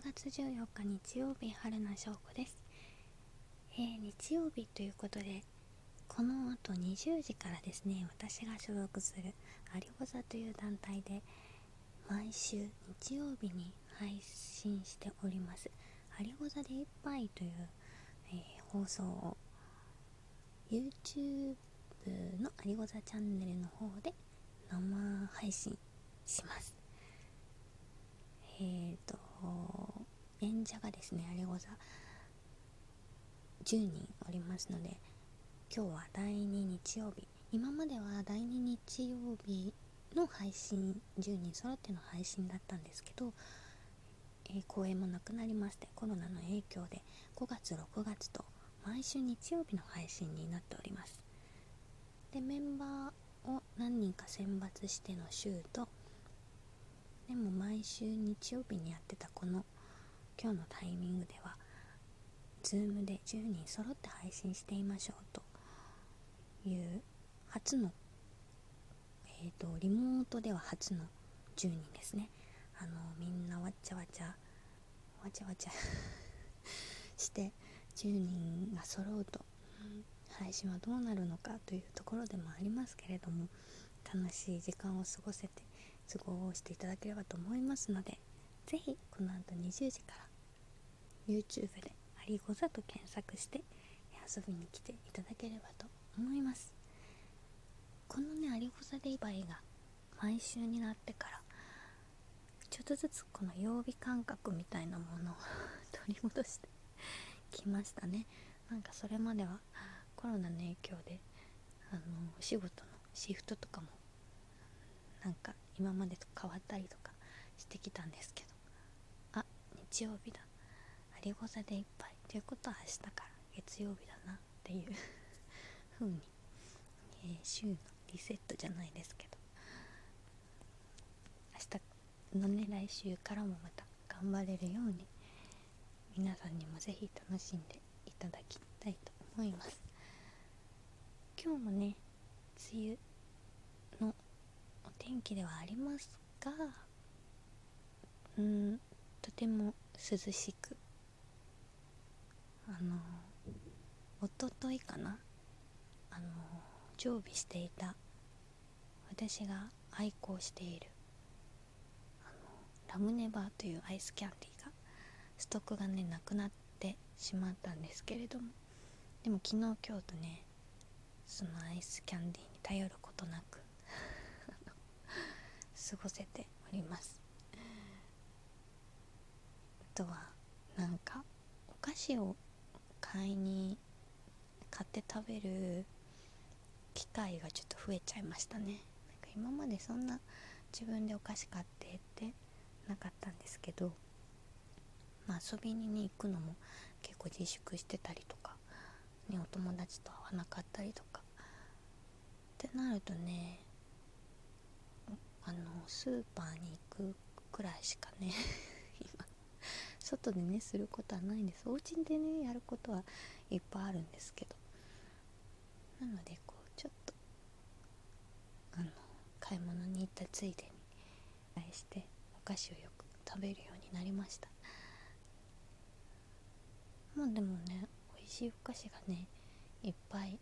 月14日日曜日春名翔子です、えー、日曜日ということでこの後20時からですね私が所属するアリゴザという団体で毎週日曜日に配信しております。アリゴザでいっぱいという、えー、放送を YouTube のアリゴザチャンネルの方で生配信します。えっ、ー、と演者がですねアリゴザ10人おりますので今日は第2日曜日。今までは第2日曜日の配信10人揃っての配信だったんですけど、えー、公演もなくなりましてコロナの影響で5月6月と毎週日曜日の配信になっております。でメンバーを何人か選抜しての週とでも毎週日曜日にやってたこの今日のタイミングでは Zoom で10人揃って配信していましょうという初のえっ、ー、とリモートでは初の10人ですね。あのみんなわちゃわちゃわちゃわちゃして10人が揃うと配信はどうなるのかというところでもありますけれども楽しい時間を過ごせて過ごしていただければと思いますので是非この後20時から YouTube で「アリゴザ」と検索して遊びに来ていただければと思います。このねアリゴザデイバイが毎週になってからちょっとずつこの曜日感覚みたいなものを 取り戻して きましたね。なんかそれまではコロナの影響であのお仕事のシフトとかもなんか今までと変わったりとかしてきたんですけど。あ日曜日だ。ありご座でいっぱい。ということは明日から月曜日だなっていう。風に、えー、週のリセットじゃないですけど。明日のね来週からもまた頑張れるように皆さんにもぜひ楽しんでいただきたいと思います。今日もね梅雨天気ではありますがうんとても涼しくあのおとといかなあの常備していた私が愛好しているあのラムネバーというアイスキャンディーがストックがねなくなってしまったんですけれどもでも昨日今日とねそのアイスキャンディーに頼ることなく過ごせております。あとはなんかお菓子を買いに買って食べる機会がちょっと増えちゃいましたね。なんか今までそんな自分でお菓子買ってってなかったんですけどまあ、遊びに、ね、行くのも結構自粛してたりとか、ね、お友達と会わなかったりとかってなるとねあのスーパーに行くくらいしかね 今外でねすることはないんです。お家でねやることはいっぱいあるんですけど。なのでこうちょっとあの買い物に行ったついでに対してお菓子をよく食べるようになりました。まあでもね美味しいお菓子がねいっぱい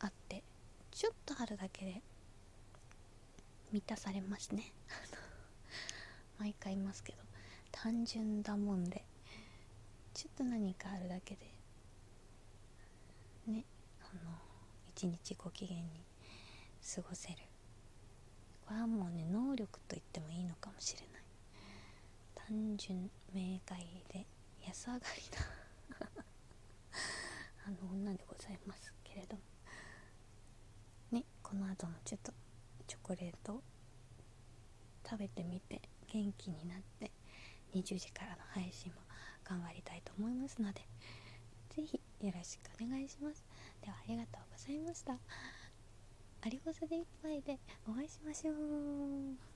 あってちょっとあるだけで満たされますね。毎回言いますけど。単純だもんで。ちょっと何かあるだけで。ね。あの一日ご機嫌に過ごせる。これはもうね能力と言ってもいいのかもしれない。単純明快で安上がりな。あの女でございますけれども。ね。この後もちょっとコレート。食べてみて元気になって20時からの配信も頑張りたいと思いますので是非よろしくお願いします。ではありがとうございました。ありごさでいっぱいでお会いしましょう。